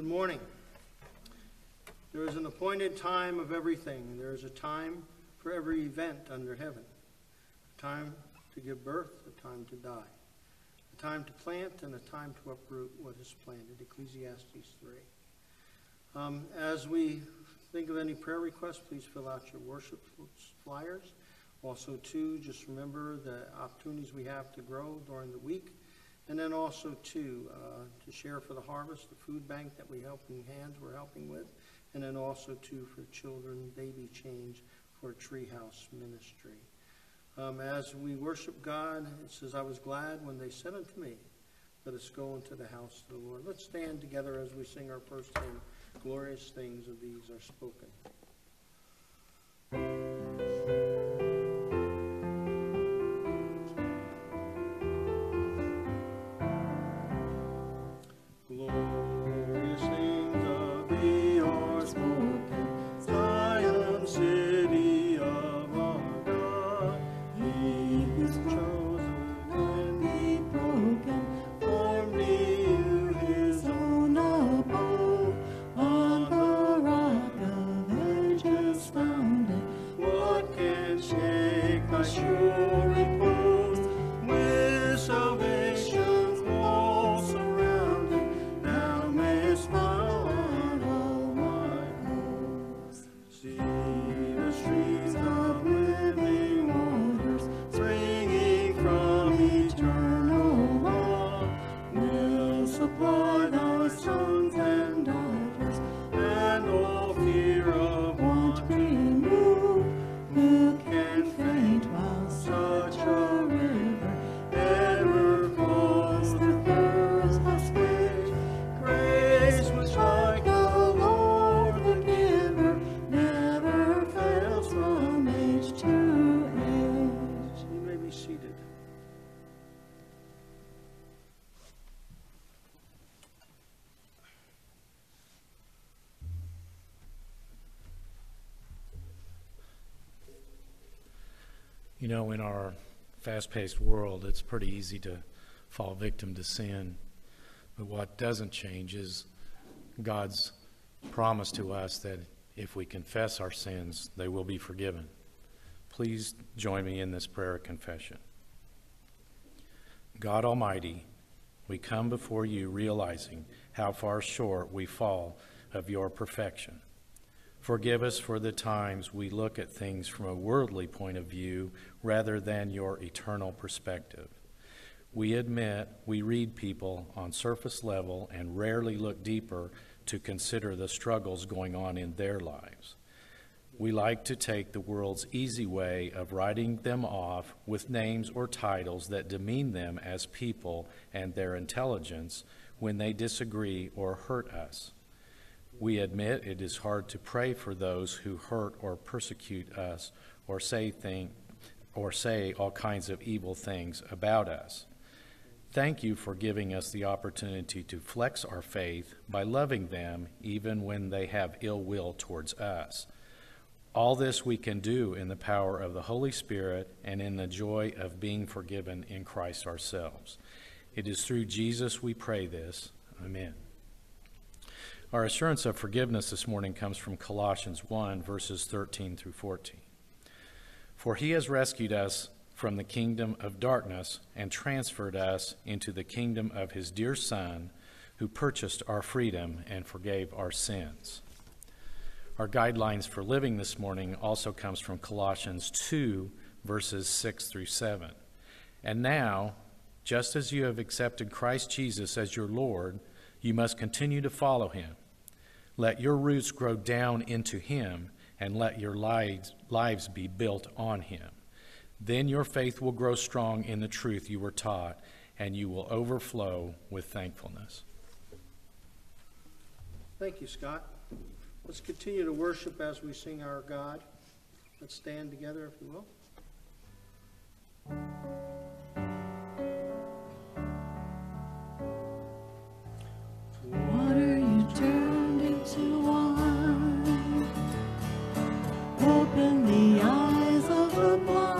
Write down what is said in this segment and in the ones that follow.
Good morning. There is an appointed time of everything. There is a time for every event under heaven. A time to give birth, a time to die. A time to plant and a time to uproot what is planted. Ecclesiastes 3. Um, as we think of any prayer requests, please fill out your worship flyers. Also, too, just remember the opportunities we have to grow during the week. And then also, too, uh, to share for the harvest, the food bank that we helping hands we're helping with. And then also, too, for children, baby change for treehouse ministry. Um, as we worship God, it says, I was glad when they said unto me, Let us go into the house of the Lord. Let's stand together as we sing our first hymn, Glorious Things of Thee Are Spoken. In our fast paced world, it's pretty easy to fall victim to sin. But what doesn't change is God's promise to us that if we confess our sins, they will be forgiven. Please join me in this prayer of confession. God Almighty, we come before you realizing how far short we fall of your perfection. Forgive us for the times we look at things from a worldly point of view rather than your eternal perspective. We admit we read people on surface level and rarely look deeper to consider the struggles going on in their lives. We like to take the world's easy way of writing them off with names or titles that demean them as people and their intelligence when they disagree or hurt us. We admit it is hard to pray for those who hurt or persecute us or say thing, or say all kinds of evil things about us. Thank you for giving us the opportunity to flex our faith by loving them even when they have ill will towards us. All this we can do in the power of the Holy Spirit and in the joy of being forgiven in Christ ourselves. It is through Jesus we pray this. Amen. Our assurance of forgiveness this morning comes from Colossians 1, verses 13 through 14. For he has rescued us from the kingdom of darkness and transferred us into the kingdom of his dear Son, who purchased our freedom and forgave our sins. Our guidelines for living this morning also comes from Colossians 2, verses 6 through 7. And now, just as you have accepted Christ Jesus as your Lord, you must continue to follow him. Let your roots grow down into him, and let your lives, lives be built on him. Then your faith will grow strong in the truth you were taught, and you will overflow with thankfulness. Thank you, Scott. Let's continue to worship as we sing our God. Let's stand together, if you will. Open the eyes of the blind.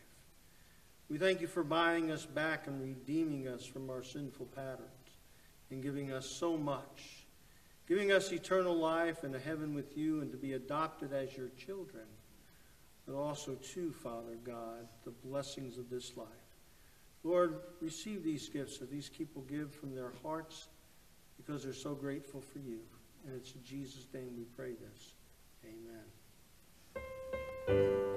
We thank you for buying us back and redeeming us from our sinful patterns and giving us so much, giving us eternal life and a heaven with you and to be adopted as your children, but also, too, Father God, the blessings of this life. Lord, receive these gifts that these people give from their hearts because they're so grateful for you. And it's in Jesus' name we pray this. Amen.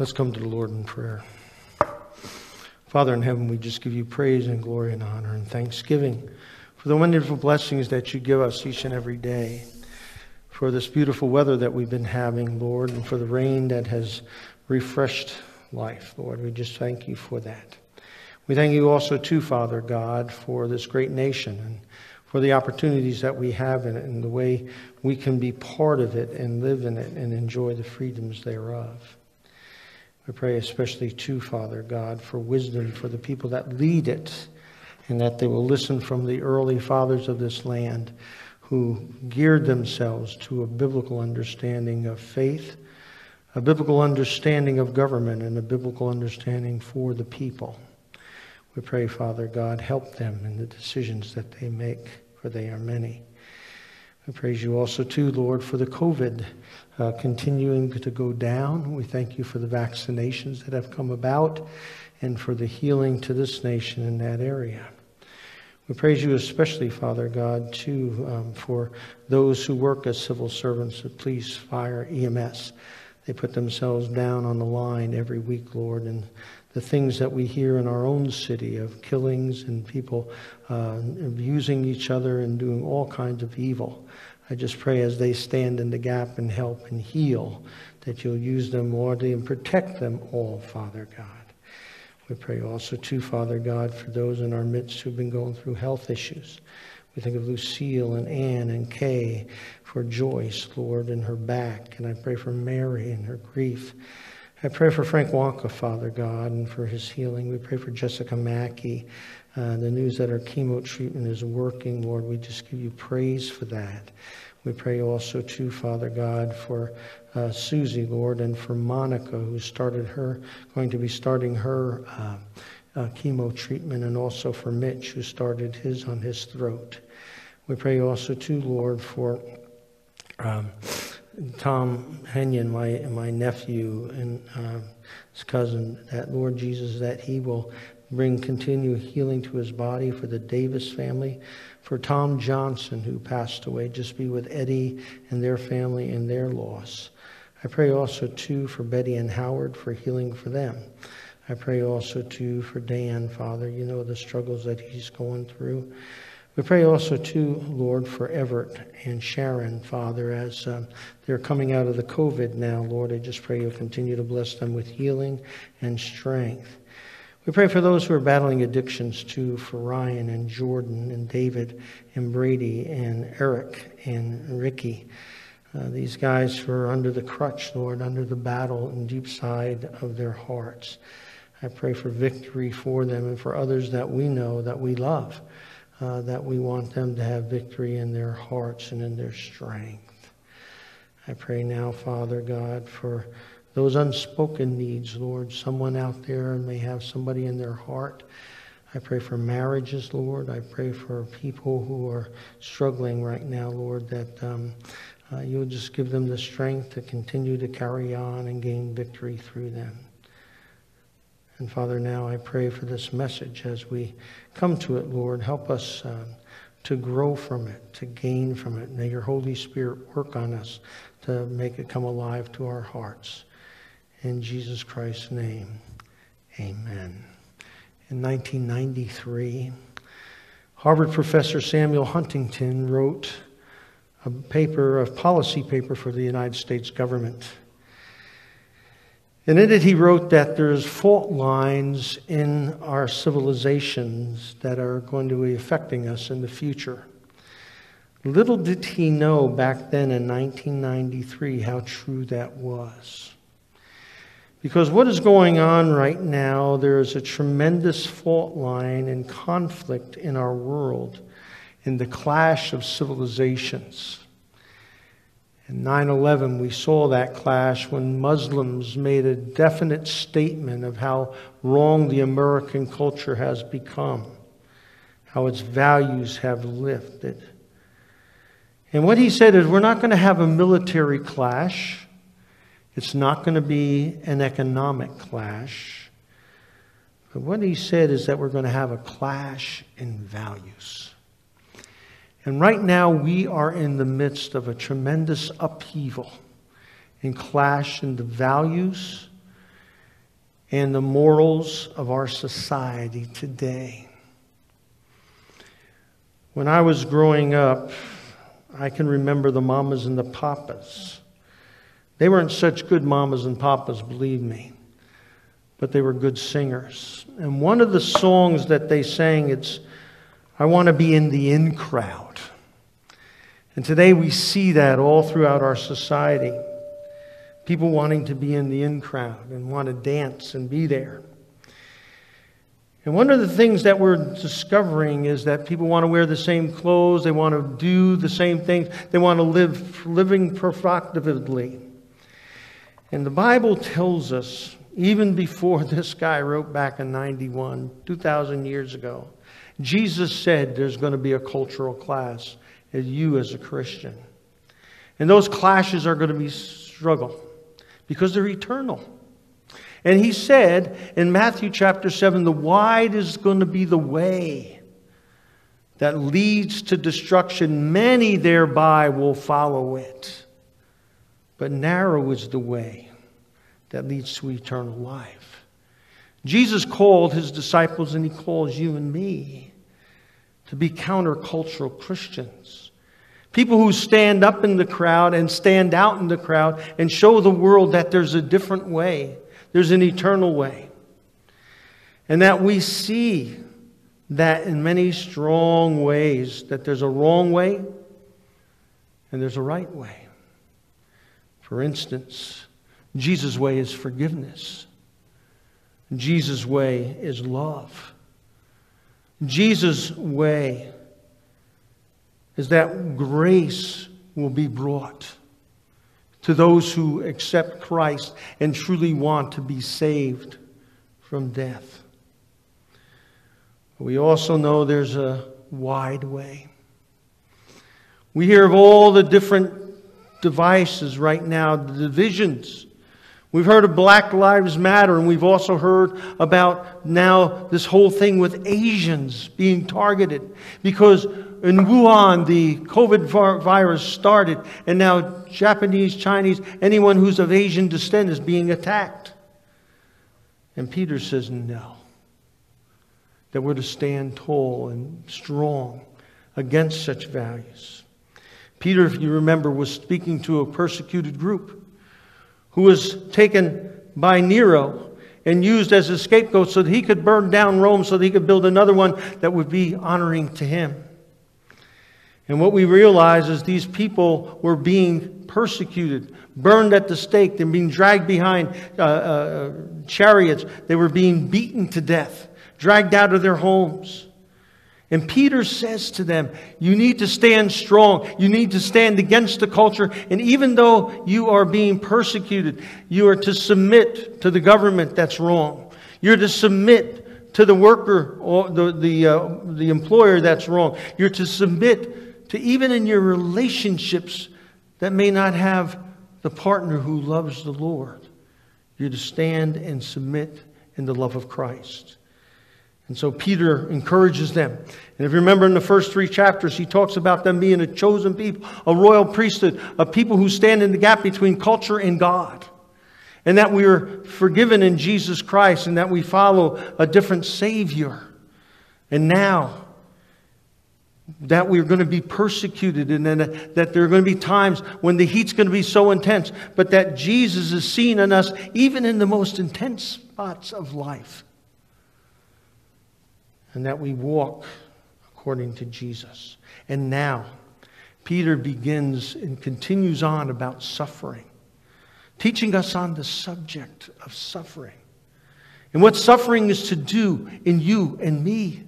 Let's come to the Lord in prayer. Father in heaven, we just give you praise and glory and honor and thanksgiving for the wonderful blessings that you give us each and every day, for this beautiful weather that we've been having, Lord, and for the rain that has refreshed life, Lord. We just thank you for that. We thank you also, too, Father God, for this great nation and for the opportunities that we have in it and the way we can be part of it and live in it and enjoy the freedoms thereof. We pray especially to Father God, for wisdom for the people that lead it, and that they will listen from the early fathers of this land who geared themselves to a biblical understanding of faith, a biblical understanding of government, and a biblical understanding for the people. We pray, Father God, help them in the decisions that they make, for they are many. We praise you also, too, Lord, for the COVID uh, continuing to go down. We thank you for the vaccinations that have come about and for the healing to this nation in that area. We praise you especially, Father God, too, um, for those who work as civil servants at police, fire, EMS. They put themselves down on the line every week, Lord, and the things that we hear in our own city of killings and people uh, abusing each other and doing all kinds of evil. I just pray as they stand in the gap and help and heal that you'll use them, Lord, and protect them all, Father God. We pray also, too, Father God, for those in our midst who've been going through health issues. We think of Lucille and Anne and Kay, for Joyce, Lord, and her back. And I pray for Mary and her grief. I pray for Frank Wonka, Father God, and for his healing. We pray for Jessica Mackey. Uh, the news that our chemo treatment is working, Lord, we just give you praise for that. We pray also, too, Father God, for uh, Susie, Lord, and for Monica, who started her, going to be starting her uh, uh, chemo treatment, and also for Mitch, who started his on his throat. We pray also, too, Lord, for um, Tom Henyon, my, my nephew and uh, his cousin, that Lord Jesus, that he will bring continued healing to his body for the Davis family, for Tom Johnson, who passed away. Just be with Eddie and their family and their loss. I pray also, too, for Betty and Howard for healing for them. I pray also, too, for Dan, Father. You know the struggles that he's going through. We pray also, too, Lord, for Everett and Sharon, Father, as um, they're coming out of the COVID now, Lord. I just pray you'll continue to bless them with healing and strength. We pray for those who are battling addictions too, for Ryan and Jordan and David and Brady and Eric and Ricky. Uh, these guys who are under the crutch, Lord, under the battle and deep side of their hearts. I pray for victory for them and for others that we know, that we love, uh, that we want them to have victory in their hearts and in their strength. I pray now, Father God, for those unspoken needs, Lord. Someone out there may have somebody in their heart. I pray for marriages, Lord. I pray for people who are struggling right now, Lord, that um, uh, you'll just give them the strength to continue to carry on and gain victory through them. And Father, now I pray for this message as we come to it, Lord. Help us um, to grow from it, to gain from it. May your Holy Spirit work on us to make it come alive to our hearts. In Jesus Christ's name, amen. In 1993, Harvard professor Samuel Huntington wrote a paper, a policy paper for the United States government. And in it, he wrote that there's fault lines in our civilizations that are going to be affecting us in the future. Little did he know back then in 1993 how true that was. Because what is going on right now, there is a tremendous fault line and conflict in our world in the clash of civilizations. In 9 11, we saw that clash when Muslims made a definite statement of how wrong the American culture has become, how its values have lifted. And what he said is, we're not going to have a military clash. It's not going to be an economic clash. But what he said is that we're going to have a clash in values. And right now, we are in the midst of a tremendous upheaval and clash in the values and the morals of our society today. When I was growing up, I can remember the mamas and the papas they weren't such good mamas and papas, believe me, but they were good singers. And one of the songs that they sang, it's, I want to be in the in crowd. And today we see that all throughout our society. People wanting to be in the in crowd and want to dance and be there. And one of the things that we're discovering is that people want to wear the same clothes, they want to do the same things, they want to live living provocatively. And the Bible tells us, even before this guy wrote back in 91, 2,000 years ago, Jesus said there's going to be a cultural clash as you as a Christian. And those clashes are going to be struggle because they're eternal. And he said in Matthew chapter 7 the wide is going to be the way that leads to destruction. Many thereby will follow it. But narrow is the way that leads to eternal life. Jesus called his disciples and he calls you and me to be countercultural Christians. People who stand up in the crowd and stand out in the crowd and show the world that there's a different way, there's an eternal way. And that we see that in many strong ways, that there's a wrong way and there's a right way. For instance, Jesus' way is forgiveness. Jesus' way is love. Jesus' way is that grace will be brought to those who accept Christ and truly want to be saved from death. We also know there's a wide way. We hear of all the different devices right now, the divisions. We've heard of Black Lives Matter, and we've also heard about now this whole thing with Asians being targeted because in Wuhan the COVID virus started, and now Japanese, Chinese, anyone who's of Asian descent is being attacked. And Peter says, no, that we're to stand tall and strong against such values. Peter, if you remember, was speaking to a persecuted group who was taken by Nero and used as a scapegoat so that he could burn down Rome so that he could build another one that would be honoring to him. And what we realize is these people were being persecuted, burned at the stake, and being dragged behind uh, uh, chariots. They were being beaten to death, dragged out of their homes. And Peter says to them, You need to stand strong. You need to stand against the culture. And even though you are being persecuted, you are to submit to the government that's wrong. You're to submit to the worker or the, the, uh, the employer that's wrong. You're to submit to even in your relationships that may not have the partner who loves the Lord. You're to stand and submit in the love of Christ. And so Peter encourages them. And if you remember in the first three chapters, he talks about them being a chosen people, a royal priesthood, a people who stand in the gap between culture and God. And that we are forgiven in Jesus Christ and that we follow a different Savior. And now, that we're going to be persecuted and then that there are going to be times when the heat's going to be so intense, but that Jesus is seen in us even in the most intense spots of life and that we walk according to Jesus. And now, Peter begins and continues on about suffering, teaching us on the subject of suffering and what suffering is to do in you and me.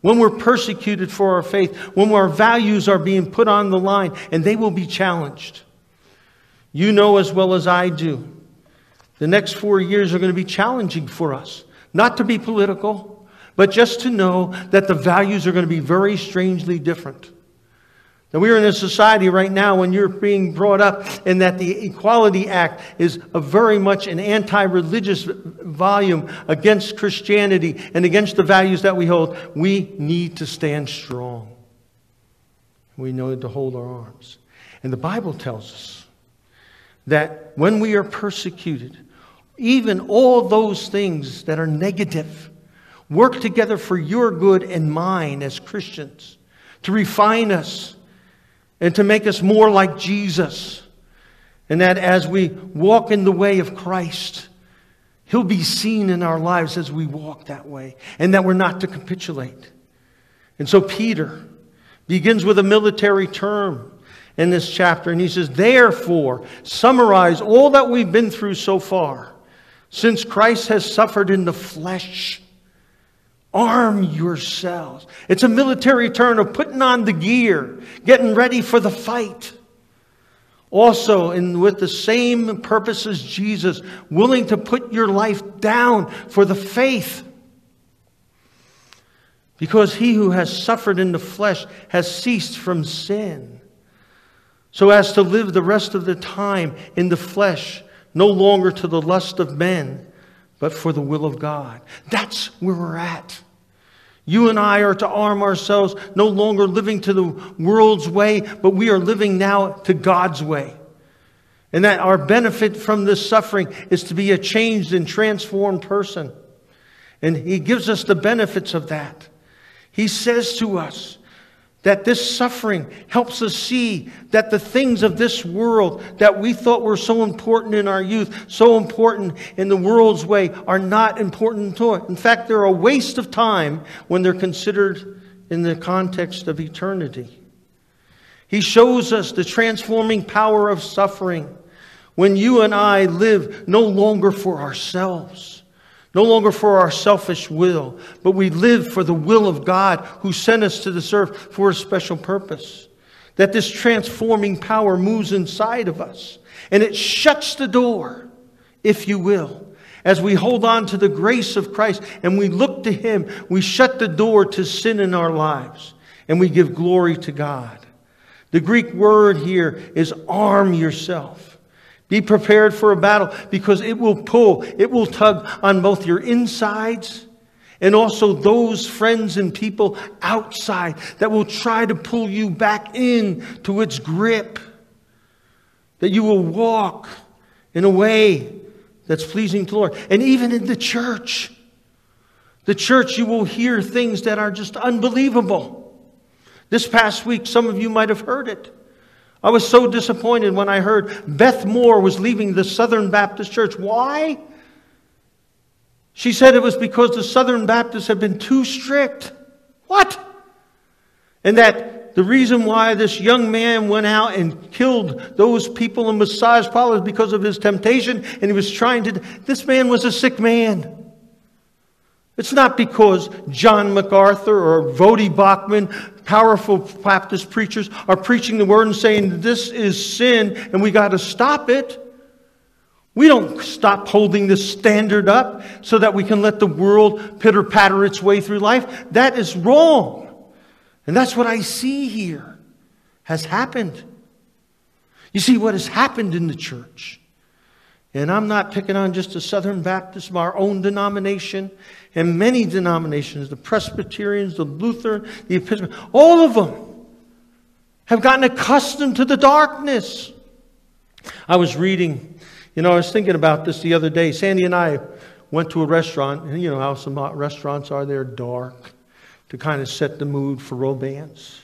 When we're persecuted for our faith, when our values are being put on the line and they will be challenged. You know as well as I do, the next four years are going to be challenging for us. Not to be political, but just to know that the values are going to be very strangely different. That we are in a society right now when you're being brought up and that the Equality Act is a very much an anti-religious volume against Christianity and against the values that we hold. We need to stand strong. We know to hold our arms. And the Bible tells us that when we are persecuted, even all those things that are negative, work together for your good and mine as Christians, to refine us and to make us more like Jesus. And that as we walk in the way of Christ, He'll be seen in our lives as we walk that way, and that we're not to capitulate. And so Peter begins with a military term in this chapter, and he says, Therefore, summarize all that we've been through so far. Since Christ has suffered in the flesh, Arm yourselves. It's a military term of putting on the gear, getting ready for the fight. Also, and with the same purpose as Jesus, willing to put your life down for the faith. Because he who has suffered in the flesh has ceased from sin, so as to live the rest of the time in the flesh, no longer to the lust of men but for the will of God. That's where we're at. You and I are to arm ourselves, no longer living to the world's way, but we are living now to God's way. And that our benefit from this suffering is to be a changed and transformed person. And He gives us the benefits of that. He says to us, that this suffering helps us see that the things of this world that we thought were so important in our youth, so important in the world's way, are not important to it. In fact, they're a waste of time when they're considered in the context of eternity. He shows us the transforming power of suffering when you and I live no longer for ourselves no longer for our selfish will, but we live for the will of God who sent us to this earth for a special purpose. that this transforming power moves inside of us. And it shuts the door, if you will. As we hold on to the grace of Christ and we look to Him, we shut the door to sin in our lives and we give glory to God. The Greek word here is arm yourself. Be prepared for a battle because it will pull, it will tug on both your insides and also those friends and people outside that will try to pull you back in to its grip. That you will walk in a way that's pleasing to the Lord. And even in the church, the church, you will hear things that are just unbelievable. This past week, some of you might have heard it. I was so disappointed when I heard Beth Moore was leaving the Southern Baptist Church. Why? She said it was because the Southern Baptists had been too strict. What? And that the reason why this young man went out and killed those people in massage parlors because of his temptation and he was trying to. This man was a sick man. It's not because John MacArthur or Voddie Baucham, powerful Baptist preachers, are preaching the word and saying this is sin and we got to stop it. We don't stop holding this standard up so that we can let the world pitter patter its way through life. That is wrong. And that's what I see here has happened. You see what has happened in the church. And I'm not picking on just the Southern Baptists, our own denomination, and many denominations, the Presbyterians, the Lutheran, the Episcopal, all of them have gotten accustomed to the darkness. I was reading you know, I was thinking about this the other day. Sandy and I went to a restaurant, and you know how some restaurants are, they're dark to kind of set the mood for romance.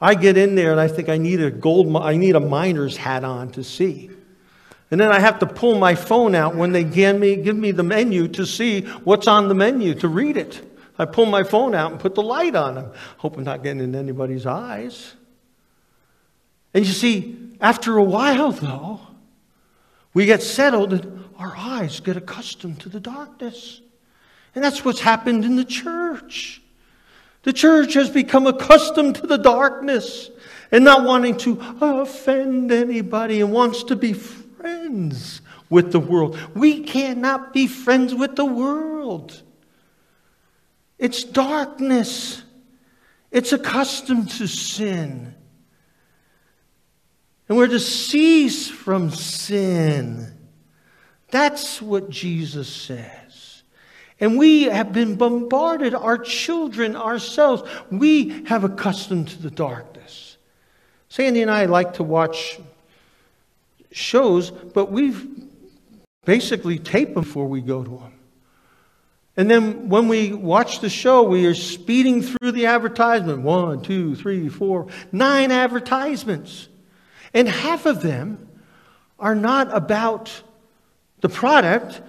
I get in there and I think I need a gold, I need a miner's hat on to see. And then I have to pull my phone out when they give me, give me the menu to see what's on the menu, to read it. I pull my phone out and put the light on. I'm hoping not getting in anybody's eyes. And you see, after a while, though, we get settled and our eyes get accustomed to the darkness. And that's what's happened in the church. The church has become accustomed to the darkness and not wanting to offend anybody and wants to be friends with the world. We cannot be friends with the world. It's darkness. It's accustomed to sin. And we're to cease from sin. That's what Jesus says. And we have been bombarded, our children, ourselves. We have accustomed to the darkness. Sandy and I like to watch shows, but we've basically taped them before we go to them. And then when we watch the show, we are speeding through the advertisement. One, two, three, four, nine advertisements. And half of them are not about the product,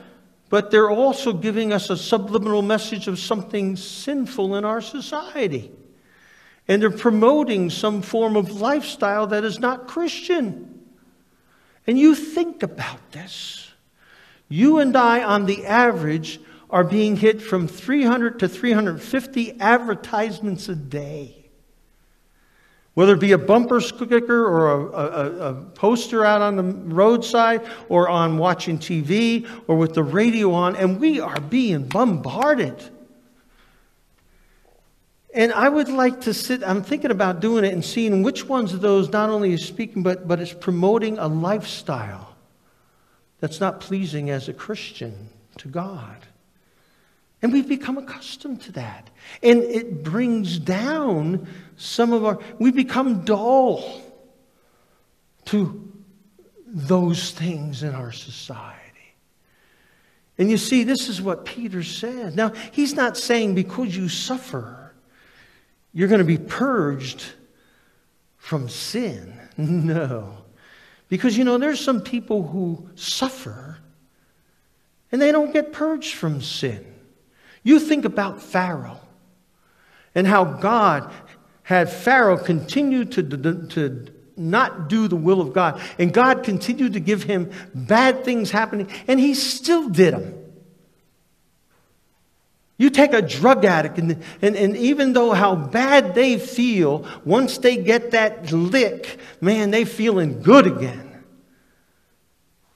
but they're also giving us a subliminal message of something sinful in our society. And they're promoting some form of lifestyle that is not Christian. And you think about this. You and I, on the average, are being hit from 300 to 350 advertisements a day. Whether it be a bumper sticker or a, a, a, poster out on the roadside or on watching TV or with the radio on, and we are being bombarded. And I would like to sit, I'm thinking about doing it and seeing which ones of those not only is speaking, but, but is promoting a lifestyle that's not pleasing as a Christian to God. And we've become accustomed to that. And it brings down some of our, we become dull to those things in our society. And you see, this is what Peter says. Now, he's not saying because you suffer, you're going to be purged from sin. No. Because, you know, there's some people who suffer and they don't get purged from sin. You think about Pharaoh and how God had Pharaoh continue to, to not do the will of God. And God continued to give him bad things happening, and he still did them. You take a drug addict, and, and, and even though how bad they feel, once they get that lick, man, they feeling good again.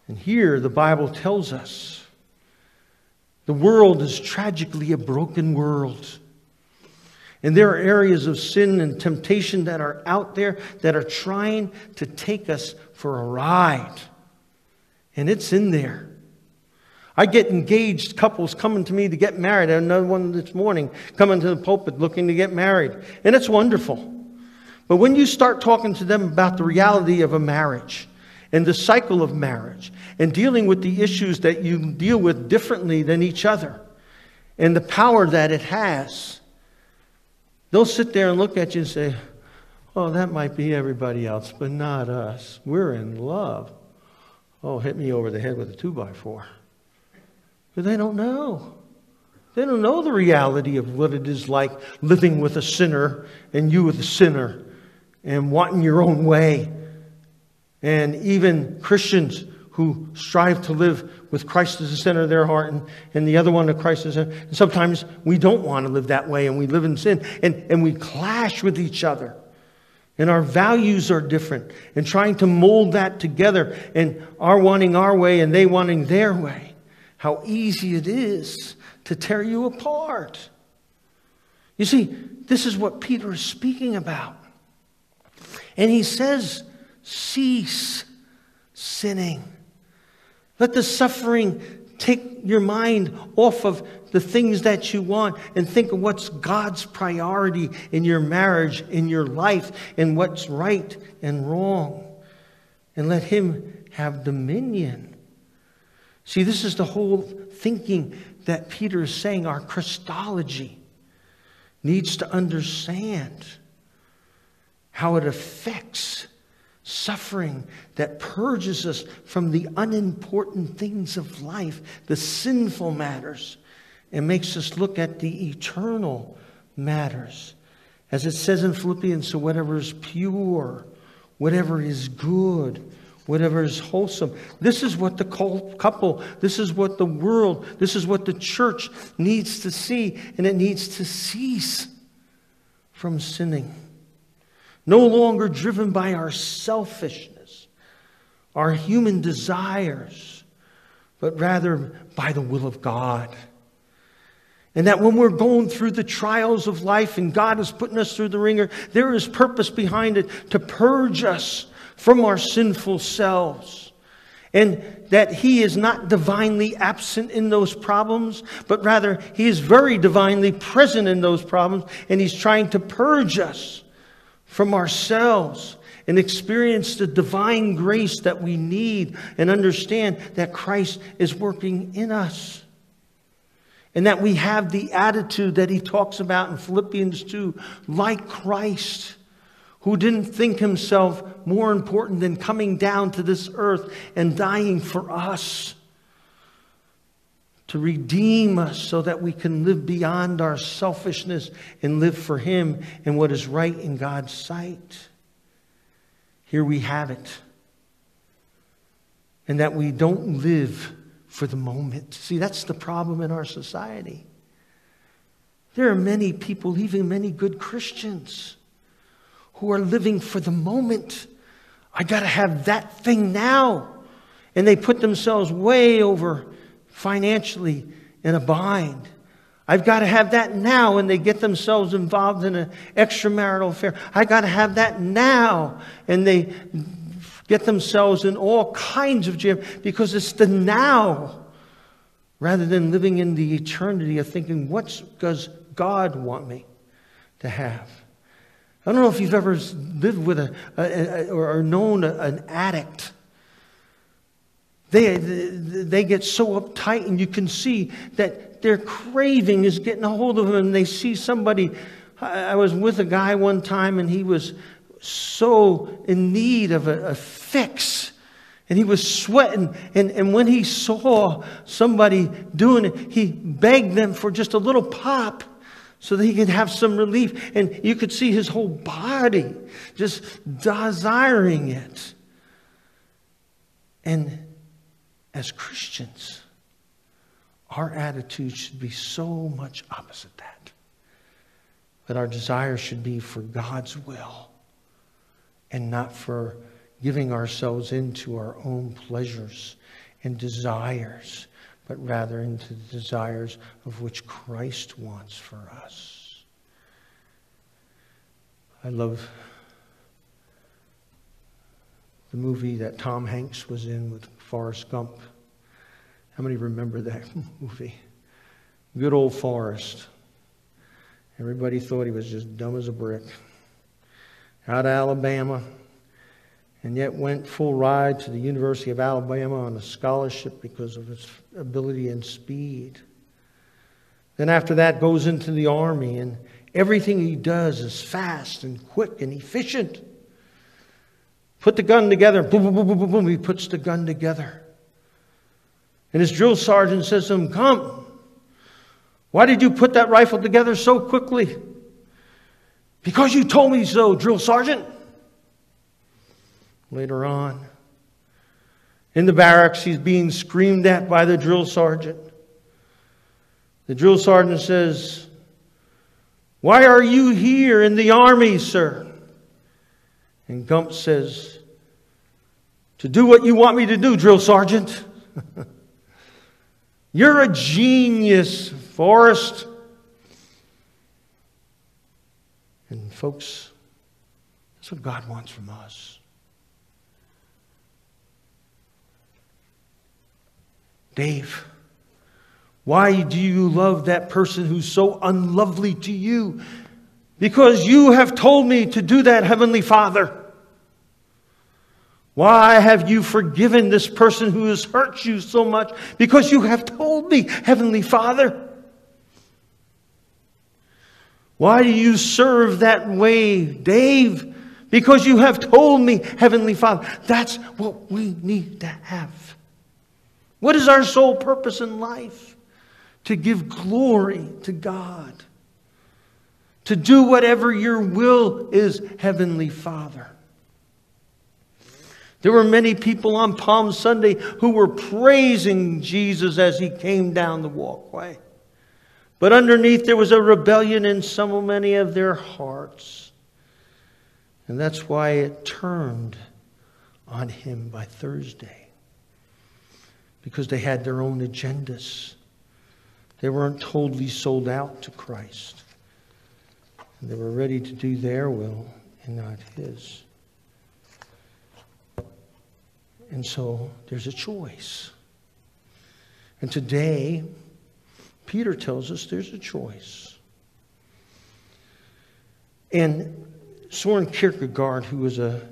And here the Bible tells us the world is tragically a broken world. And there are areas of sin and temptation that are out there that are trying to take us for a ride. And it's in there. I get engaged couples coming to me to get married. I had another one this morning coming to the pulpit looking to get married. And it's wonderful. But when you start talking to them about the reality of a marriage and the cycle of marriage and dealing with the issues that you deal with differently than each other and the power that it has, they'll sit there and look at you and say, Oh, that might be everybody else, but not us. We're in love. Oh, hit me over the head with a two by four. But they don't know. They don't know the reality of what it is like living with a sinner and you with a sinner and wanting your own way. And even Christians who strive to live with Christ as the center of their heart and, and the other one of Christ as a, and sometimes we don't want to live that way and we live in sin and, and we clash with each other. And our values are different and trying to mold that together and our wanting our way and they wanting their way. How easy it is to tear you apart. You see, this is what Peter is speaking about. And he says, cease sinning. Let the suffering take your mind off of the things that you want and think of what's God's priority in your marriage, in your life, and what's right and wrong. And let Him have dominion. See, this is the whole thinking that Peter is saying our Christology needs to understand how it affects suffering that purges us from the unimportant things of life, the sinful matters, and makes us look at the eternal matters. As it says in Philippians, so whatever is pure, whatever is good, whatever is wholesome. This is what the couple, this is what the world, this is what the church needs to see, and it needs to cease from sinning. No longer driven by our selfishness, our human desires, but rather by the will of God. And that when we're going through the trials of life and God is putting us through the wringer, there is purpose behind it to purge us from our sinful selves. And that He is not divinely absent in those problems, but rather He is very divinely present in those problems, and He's trying to purge us from ourselves and experience the divine grace that we need and understand that Christ is working in us. And that we have the attitude that he talks about in Philippians 2, like Christ, who didn't think himself more important than coming down to this earth and dying for us to redeem us so that we can live beyond our selfishness and live for Him and what is right in God's sight. Here we have it. And that we don't live for the moment. See, that's the problem in our society. There are many people, even many good Christians, who are living for the moment. I got to have that thing now. And they put themselves way over financially in a bind. I've got to have that now, and they get themselves involved in an extramarital affair. I got to have that now, and they get themselves in all kinds of jam because it's the now rather than living in the eternity of thinking, what does God want me to have? I don't know if you've ever lived with a, a, a or known an addict they, they get so uptight, and you can see that their craving is getting a hold of them. And they see somebody. I was with a guy one time, and he was so in need of a, a fix. And he was sweating. And, and when he saw somebody doing it, he begged them for just a little pop so that he could have some relief. And you could see his whole body just desiring it. And as Christians, our attitude should be so much opposite that. That our desire should be for God's will and not for giving ourselves into our own pleasures and desires, but rather into the desires of which Christ wants for us. I love the movie that Tom Hanks was in with Forrest Gump. How many remember that movie? Good old Forrest. Everybody thought he was just dumb as a brick. Out of Alabama, and yet went full ride to the University of Alabama on a scholarship because of his ability and speed. Then after that goes into the army and everything he does is fast and quick and efficient. Put the gun together, boom, boom, boom, boom, boom, boom. He puts the gun together. And his drill sergeant says to him, Come, why did you put that rifle together so quickly? Because you told me so, drill sergeant later on. In the barracks, he's being screamed at by the drill sergeant. The drill sergeant says, Why are you here in the army, sir? And Gump says, To do what you want me to do, drill sergeant. You're a genius, Forrest. And folks, that's what God wants from us. Dave, why do you love that person who's so unlovely to you? Because you have told me to do that, Heavenly Father. Why have you forgiven this person who has hurt you so much? Because you have told me, Heavenly Father. Why do you serve that way, Dave? Because you have told me, Heavenly Father. That's what we need to have. What is our sole purpose in life? To give glory to God. To do whatever your will is, Heavenly Father. There were many people on Palm Sunday who were praising Jesus as he came down the walkway. But underneath there was a rebellion in so many of their hearts. And that's why it turned on him by Thursday because they had their own agendas. They weren't totally sold out to Christ. And they were ready to do their will and not His. And so there's a choice. And today, Peter tells us there's a choice. And Soren Kierkegaard, who was a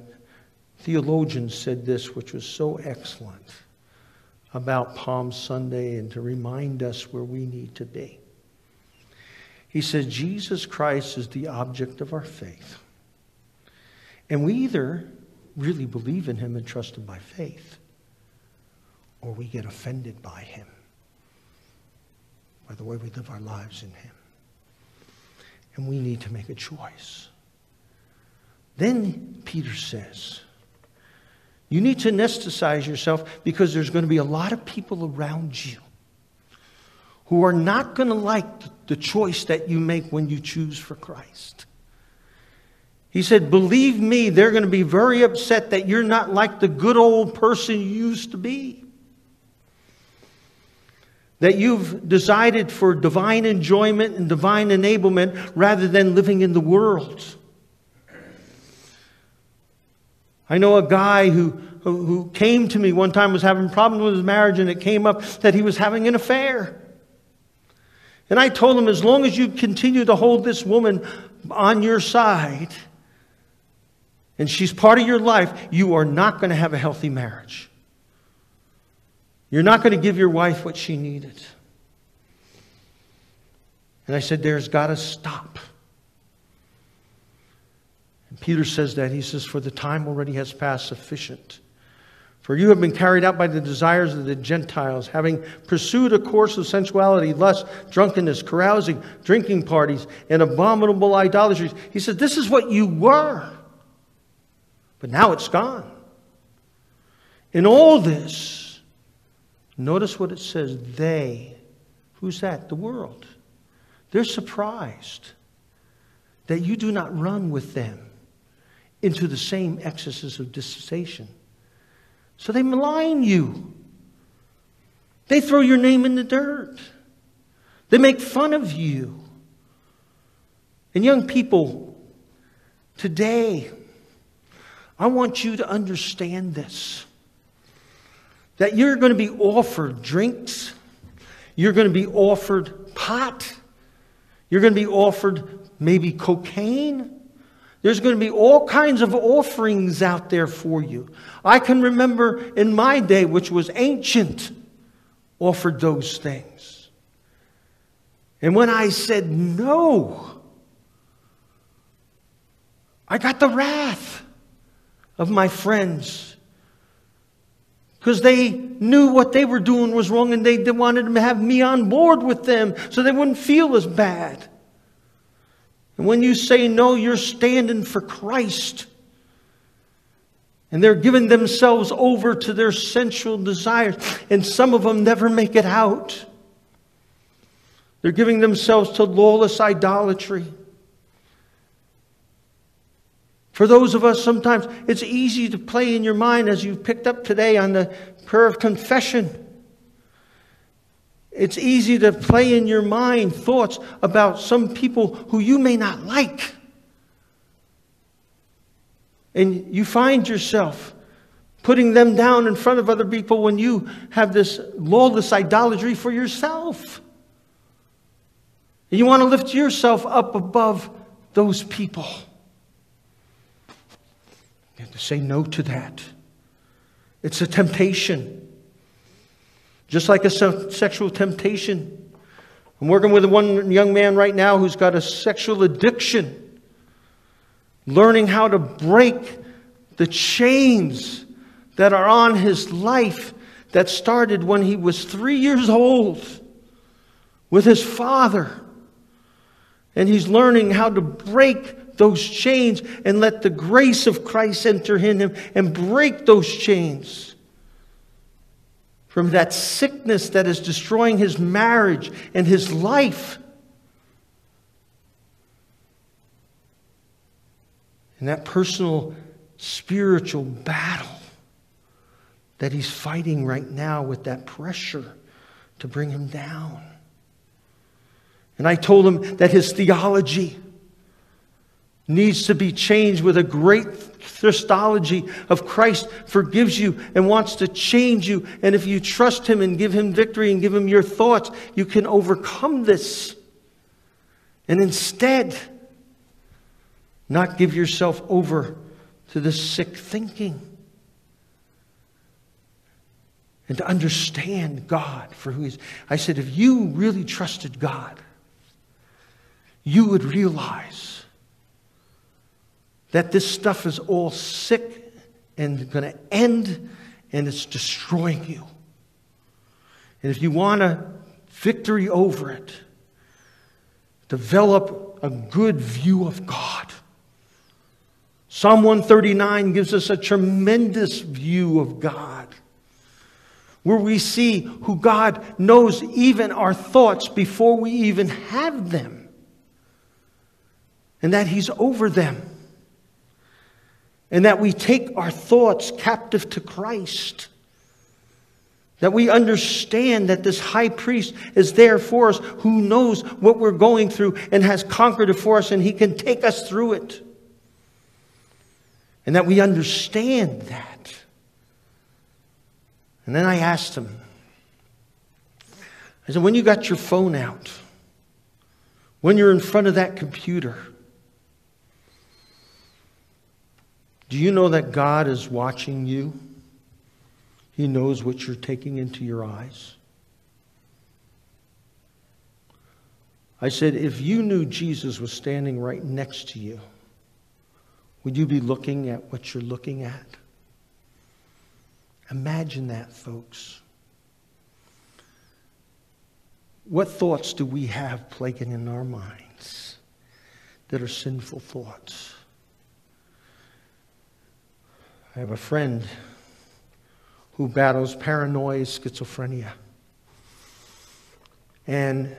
theologian, said this, which was so excellent about Palm Sunday and to remind us where we need to be. He said, Jesus Christ is the object of our faith. And we either really believe in him and trust him by faith, or we get offended by him, by the way we live our lives in him. And we need to make a choice. Then Peter says, you need to anesthetize yourself because there's going to be a lot of people around you who are not going to like the choice that you make when you choose for Christ. He said, Believe me, they're going to be very upset that you're not like the good old person you used to be. That you've decided for divine enjoyment and divine enablement rather than living in the world. I know a guy who, who, who came to me one time was having problems with his marriage, and it came up that he was having an affair. And I told him, as long as you continue to hold this woman on your side, and she's part of your life, you are not going to have a healthy marriage. You're not going to give your wife what she needed. And I said, There's got to stop. Peter says that. He says, For the time already has passed sufficient. For you have been carried out by the desires of the Gentiles, having pursued a course of sensuality, lust, drunkenness, carousing, drinking parties, and abominable idolatries. He said, This is what you were. But now it's gone. In all this, notice what it says they Who's that? The world. They're surprised that you do not run with them into the same excesses of dissipation. So they malign you. They throw your name in the dirt. They make fun of you. And young people, today, I want you to understand this that you're going to be offered drinks, you're going to be offered pot, you're going to be offered maybe cocaine. There's going to be all kinds of offerings out there for you. I can remember in my day, which was ancient, offered those things. And when I said no, I got the wrath of my friends because they knew what they were doing was wrong and they wanted to have me on board with them so they wouldn't feel as bad. And when you say no, you're standing for Christ. And they're giving themselves over to their sensual desires. And some of them never make it out. They're giving themselves to lawless idolatry. For those of us, sometimes it's easy to play in your mind as you've picked up today on the prayer of confession. It's easy to play in your mind thoughts about some people who you may not like. And you find yourself putting them down in front of other people when you have this lawless idolatry for yourself. And you want to lift yourself up above those people. You have to say no to that. It's a temptation. Just like a sexual temptation. I'm working with one young man right now who's got a sexual addiction, learning how to break the chains that are on his life that started when he was three years old with his father. And he's learning how to break those chains and let the grace of Christ enter in him and break those chains from that sickness that is destroying his marriage and his life. And that personal spiritual battle that he's fighting right now with that pressure to bring him down. And I told him that his theology needs to be changed with a great Christology of Christ forgives you and wants to change you. And if you trust Him and give Him victory and give Him your thoughts, you can overcome this. And instead, not give yourself over to this sick thinking. And to understand God for who He is. I said, if you really trusted God, you would realize that this stuff is all sick and going to end and it's destroying you. And if you want a victory over it, develop a good view of God. Psalm 139 gives us a tremendous view of God, where we see who God knows even our thoughts before we even have them, and that He's over them and that we take our thoughts captive to Christ. That we understand that this high priest is there for us who knows what we're going through and has conquered it for us and he can take us through it. And that we understand that. And then I asked him, I said, when you got your phone out, when you're in front of that computer, Do you know that God is watching you? He knows what you're taking into your eyes. I said, if you knew Jesus was standing right next to you, would you be looking at what you're looking at? Imagine that, folks. What thoughts do we have plaguing in our minds that are sinful thoughts? I have a friend who battles paranoid schizophrenia. And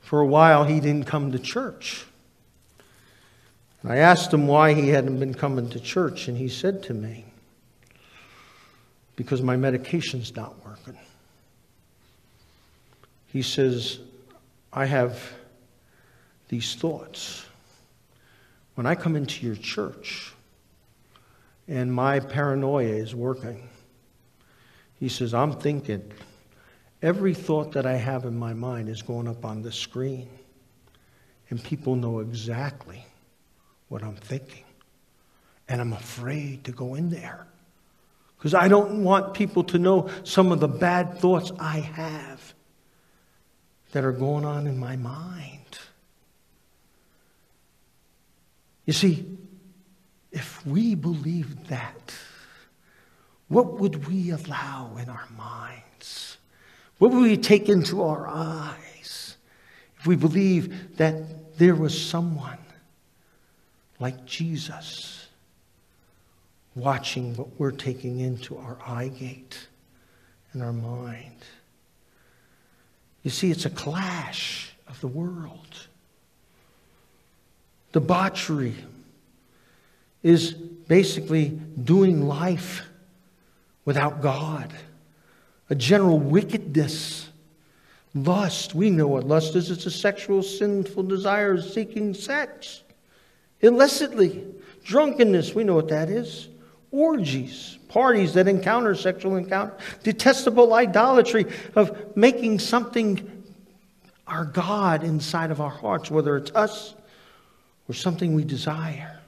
for a while, he didn't come to church. And I asked him why he hadn't been coming to church, and he said to me, Because my medication's not working. He says, I have these thoughts. When I come into your church and my paranoia is working, he says, I'm thinking, every thought that I have in my mind is going up on the screen. And people know exactly what I'm thinking. And I'm afraid to go in there. Because I don't want people to know some of the bad thoughts I have that are going on in my mind. You see, if we believed that, what would we allow in our minds? What would we take into our eyes if we believe that there was someone like Jesus watching what we're taking into our eye gate and our mind? You see, it's a clash of the world. Debauchery is basically doing life without God, a general wickedness. Lust, we know what lust is. It's a sexual, sinful desire seeking sex illicitly. Drunkenness, we know what that is. Orgies, parties that encounter sexual encounter. Detestable idolatry of making something our God inside of our hearts, whether it's us or something we desire.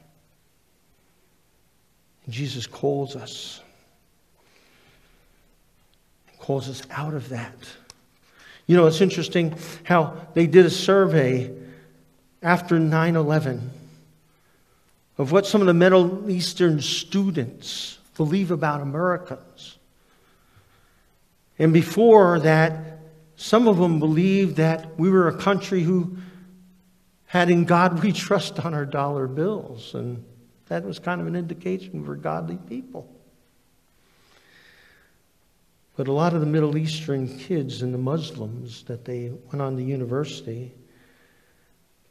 Jesus calls us, calls us out of that. You know, it's interesting how they did a survey after 9 11 of what some of the Middle Eastern students believe about Americans. And before that, some of them believed that we were a country who had in God we trust on our dollar bills. And that was kind of an indication for godly people. But a lot of the Middle Eastern kids and the Muslims that they went on to university,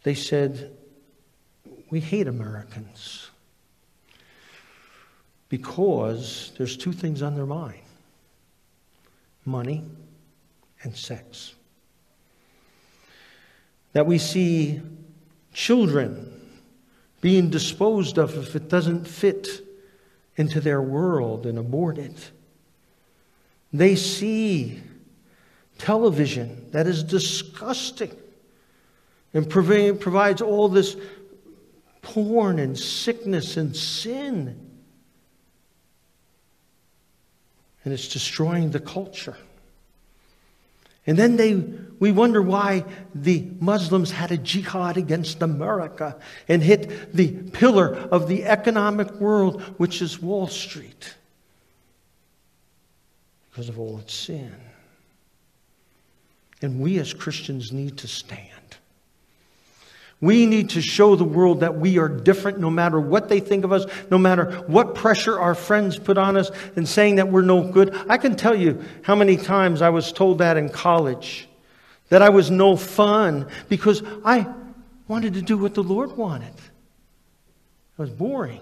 they said, we hate Americans because there's two things on their mind money and sex. That we see children being disposed of if it doesn't fit into their world and abort it. They see television that is disgusting and provides all this porn and sickness and sin. And it's destroying the culture. And then they, we wonder why the Muslims had a jihad against America and hit the pillar of the economic world, which is Wall Street, because of all its sin. And we as Christians need to stand. We need to show the world that we are different no matter what they think of us, no matter what pressure our friends put on us and saying that we're no good. I can tell you how many times I was told that in college, that I was no fun because I wanted to do what the Lord wanted. It was boring.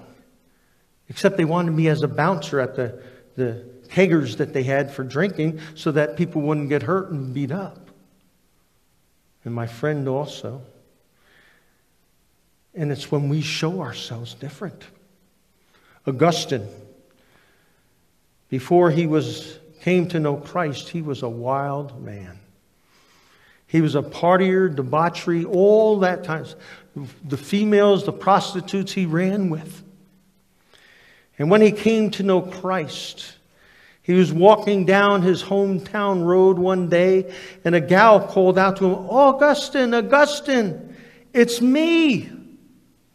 Except they wanted me as a bouncer at the, the keggers that they had for drinking so that people wouldn't get hurt and beat up. And my friend also. And it's when we show ourselves different. Augustine, before he was, came to know Christ, he was a wild man. He was a partier, debauchery, all that times. The females, the prostitutes he ran with. And when he came to know Christ, he was walking down his hometown road one day, and a gal called out to him, Augustine, Augustine, it's me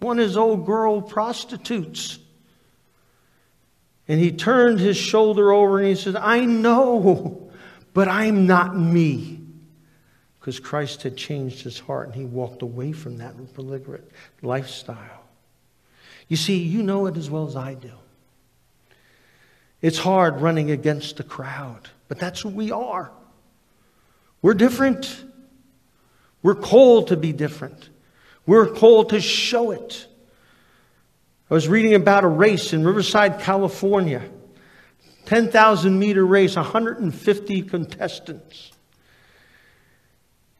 one of his old girl prostitutes. And he turned his shoulder over and he said, I know, but I'm not me. Because Christ had changed his heart and he walked away from that belligerent lifestyle. You see, you know it as well as I do. It's hard running against the crowd, but that's who we are. We're different. We're called to be different. We're called to show it. I was reading about a race in Riverside, California. 10,000 meter race, 150 contestants.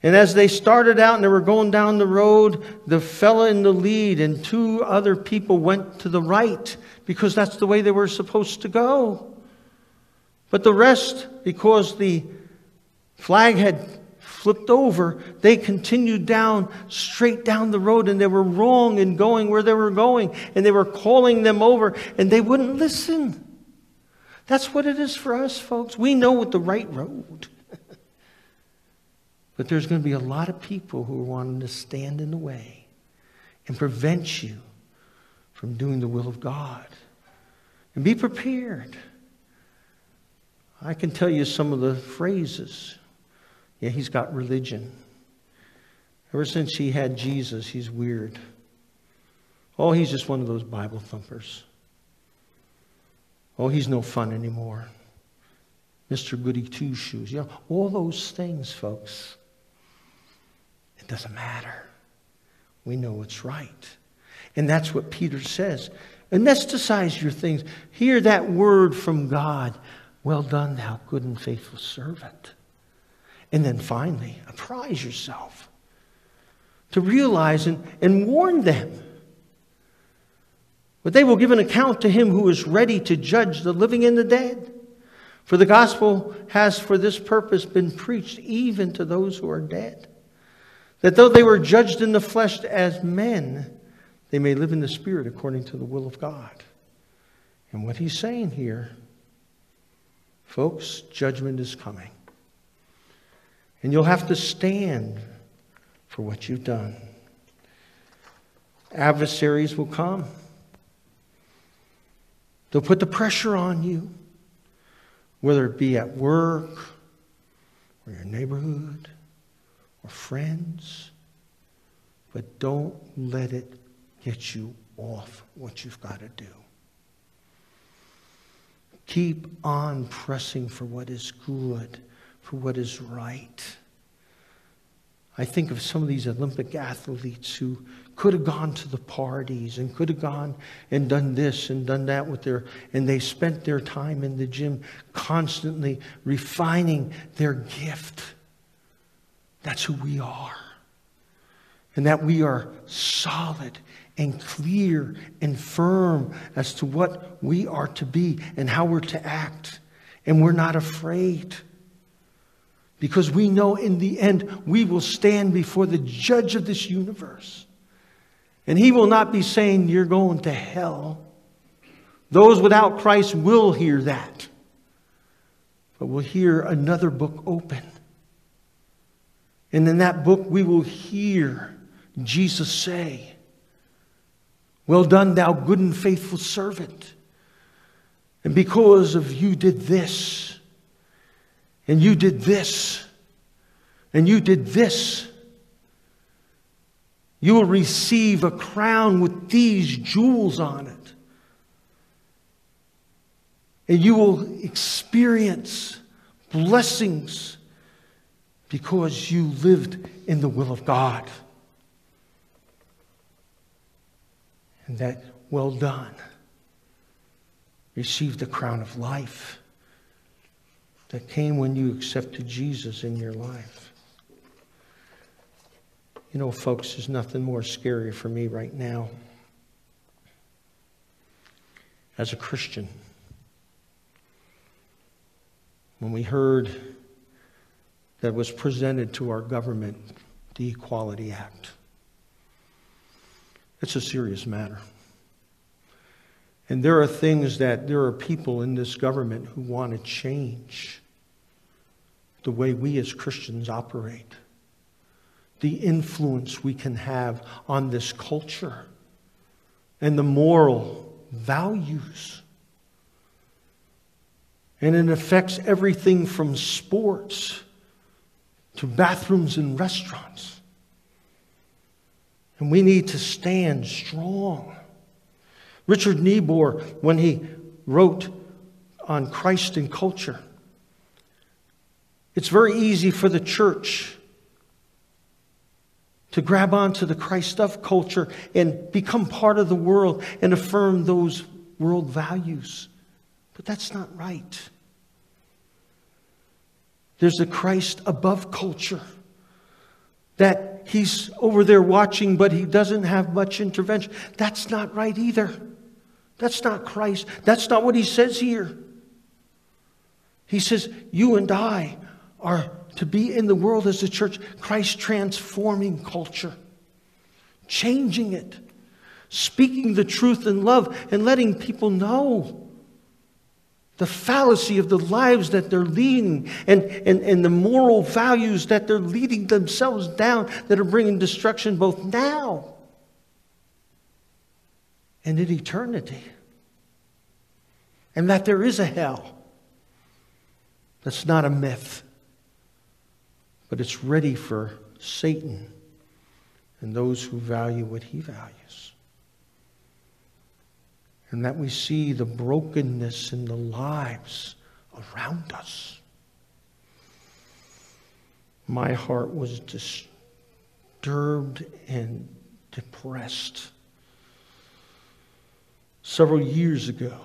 And as they started out and they were going down the road, the fella in the lead and two other people went to the right because that's the way they were supposed to go. But the rest, because the flag had flipped over, they continued down, straight down the road, and they were wrong in going where they were going, and they were calling them over, and they wouldn't listen. That's what it is for us, folks. We know what the right road. but there's going to be a lot of people who are wanting to stand in the way and prevent you from doing the will of God. And be prepared. I can tell you some of the phrases. Yeah, he's got religion. Ever since he had Jesus, he's weird. Oh, he's just one of those Bible thumpers. Oh, he's no fun anymore. Mr. Goody Two Shoes. You know, all those things, folks. It doesn't matter. We know what's right. And that's what Peter says. Anesthetize your things. Hear that word from God. Well done, thou good and faithful servant. And then finally, apprise yourself to realize and, and warn them. But they will give an account to him who is ready to judge the living and the dead. For the gospel has for this purpose been preached even to those who are dead. That though they were judged in the flesh as men, they may live in the spirit according to the will of God. And what he's saying here, folks, judgment is coming. And you'll have to stand for what you've done. Adversaries will come. They'll put the pressure on you, whether it be at work or your neighborhood or friends. But don't let it get you off what you've got to do. Keep on pressing for what is good, for what is right. I think of some of these Olympic athletes who could have gone to the parties and could have gone and done this and done that with their, and they spent their time in the gym constantly refining their gift. That's who we are. And that we are solid and clear and firm as to what we are to be and how we're to act. And we're not afraid. Because we know in the end we will stand before the judge of this universe. And he will not be saying, You're going to hell. Those without Christ will hear that. But we'll hear another book open. And in that book, we will hear Jesus say, Well done, thou good and faithful servant. And because of you did this, and you did this, and you did this, you will receive a crown with these jewels on it. And you will experience blessings because you lived in the will of God. And that, well done, received the crown of life that came when you accepted Jesus in your life. You know, folks, there's nothing more scary for me right now as a Christian. When we heard that was presented to our government, the Equality Act. It's a serious matter. And there are things that there are people in this government who want to change the way we as Christians operate the influence we can have on this culture and the moral values. And it affects everything from sports to bathrooms and restaurants. And we need to stand strong. Richard Niebuhr, when he wrote on Christ and culture, it's very easy for the church to grab onto the Christ of culture and become part of the world and affirm those world values. But that's not right. There's a Christ above culture that he's over there watching, but he doesn't have much intervention. That's not right either. That's not Christ. That's not what he says here. He says, You and I are to be in the world as a church, Christ transforming culture, changing it, speaking the truth in love, and letting people know the fallacy of the lives that they're leading and, and, and the moral values that they're leading themselves down that are bringing destruction both now and in eternity. And that there is a hell. That's not a myth, but it's ready for Satan and those who value what he values. And that we see the brokenness in the lives around us. My heart was disturbed and depressed. Several years ago,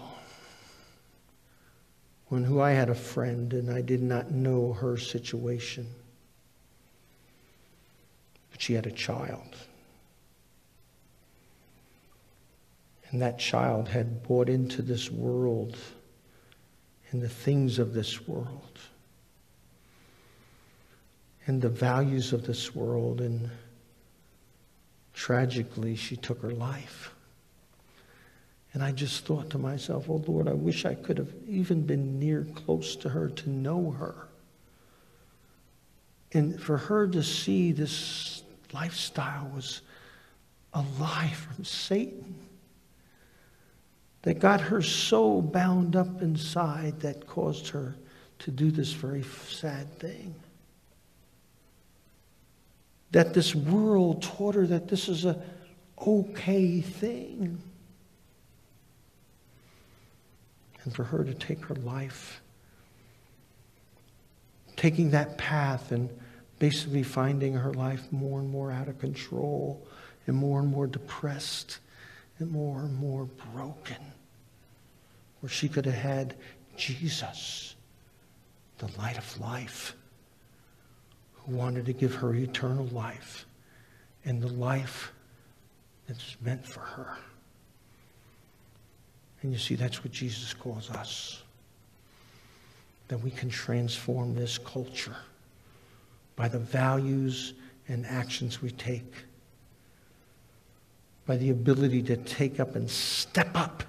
when who I had a friend and I did not know her situation. She had a child. And that child had bought into this world and the things of this world and the values of this world. And tragically, she took her life. And I just thought to myself, oh Lord, I wish I could have even been near close to her to know her. And for her to see this lifestyle was a lie from Satan that got her so bound up inside that caused her to do this very sad thing. That this world taught her that this is a okay thing. and for her to take her life, taking that path and basically finding her life more and more out of control and more and more depressed and more and more broken, where she could have had Jesus, the light of life, who wanted to give her eternal life and the life that's meant for her. And you see, that's what Jesus calls us. That we can transform this culture by the values and actions we take, by the ability to take up and step up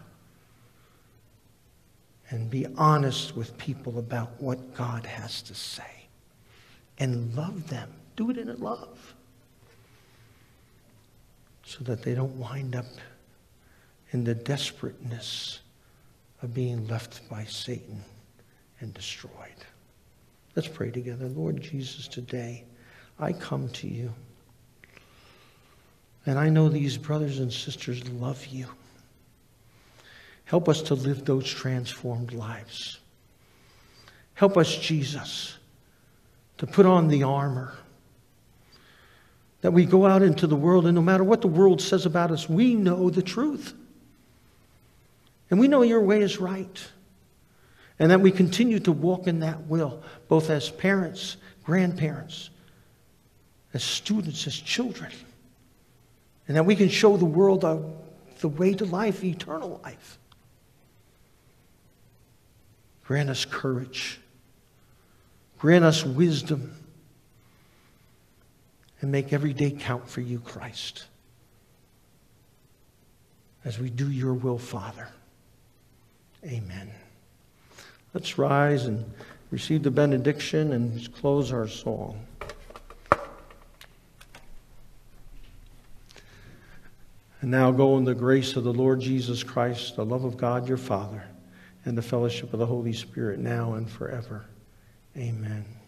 and be honest with people about what God has to say and love them. Do it in love so that they don't wind up in the desperateness of being left by Satan and destroyed. Let's pray together. Lord Jesus, today I come to you. And I know these brothers and sisters love you. Help us to live those transformed lives. Help us, Jesus, to put on the armor. That we go out into the world, and no matter what the world says about us, we know the truth. And we know your way is right. And that we continue to walk in that will, both as parents, grandparents, as students, as children. And that we can show the world the, the way to life, eternal life. Grant us courage. Grant us wisdom. And make every day count for you, Christ. As we do your will, Father. Amen. Let's rise and receive the benediction and close our song. And now go in the grace of the Lord Jesus Christ, the love of God your Father, and the fellowship of the Holy Spirit now and forever. Amen.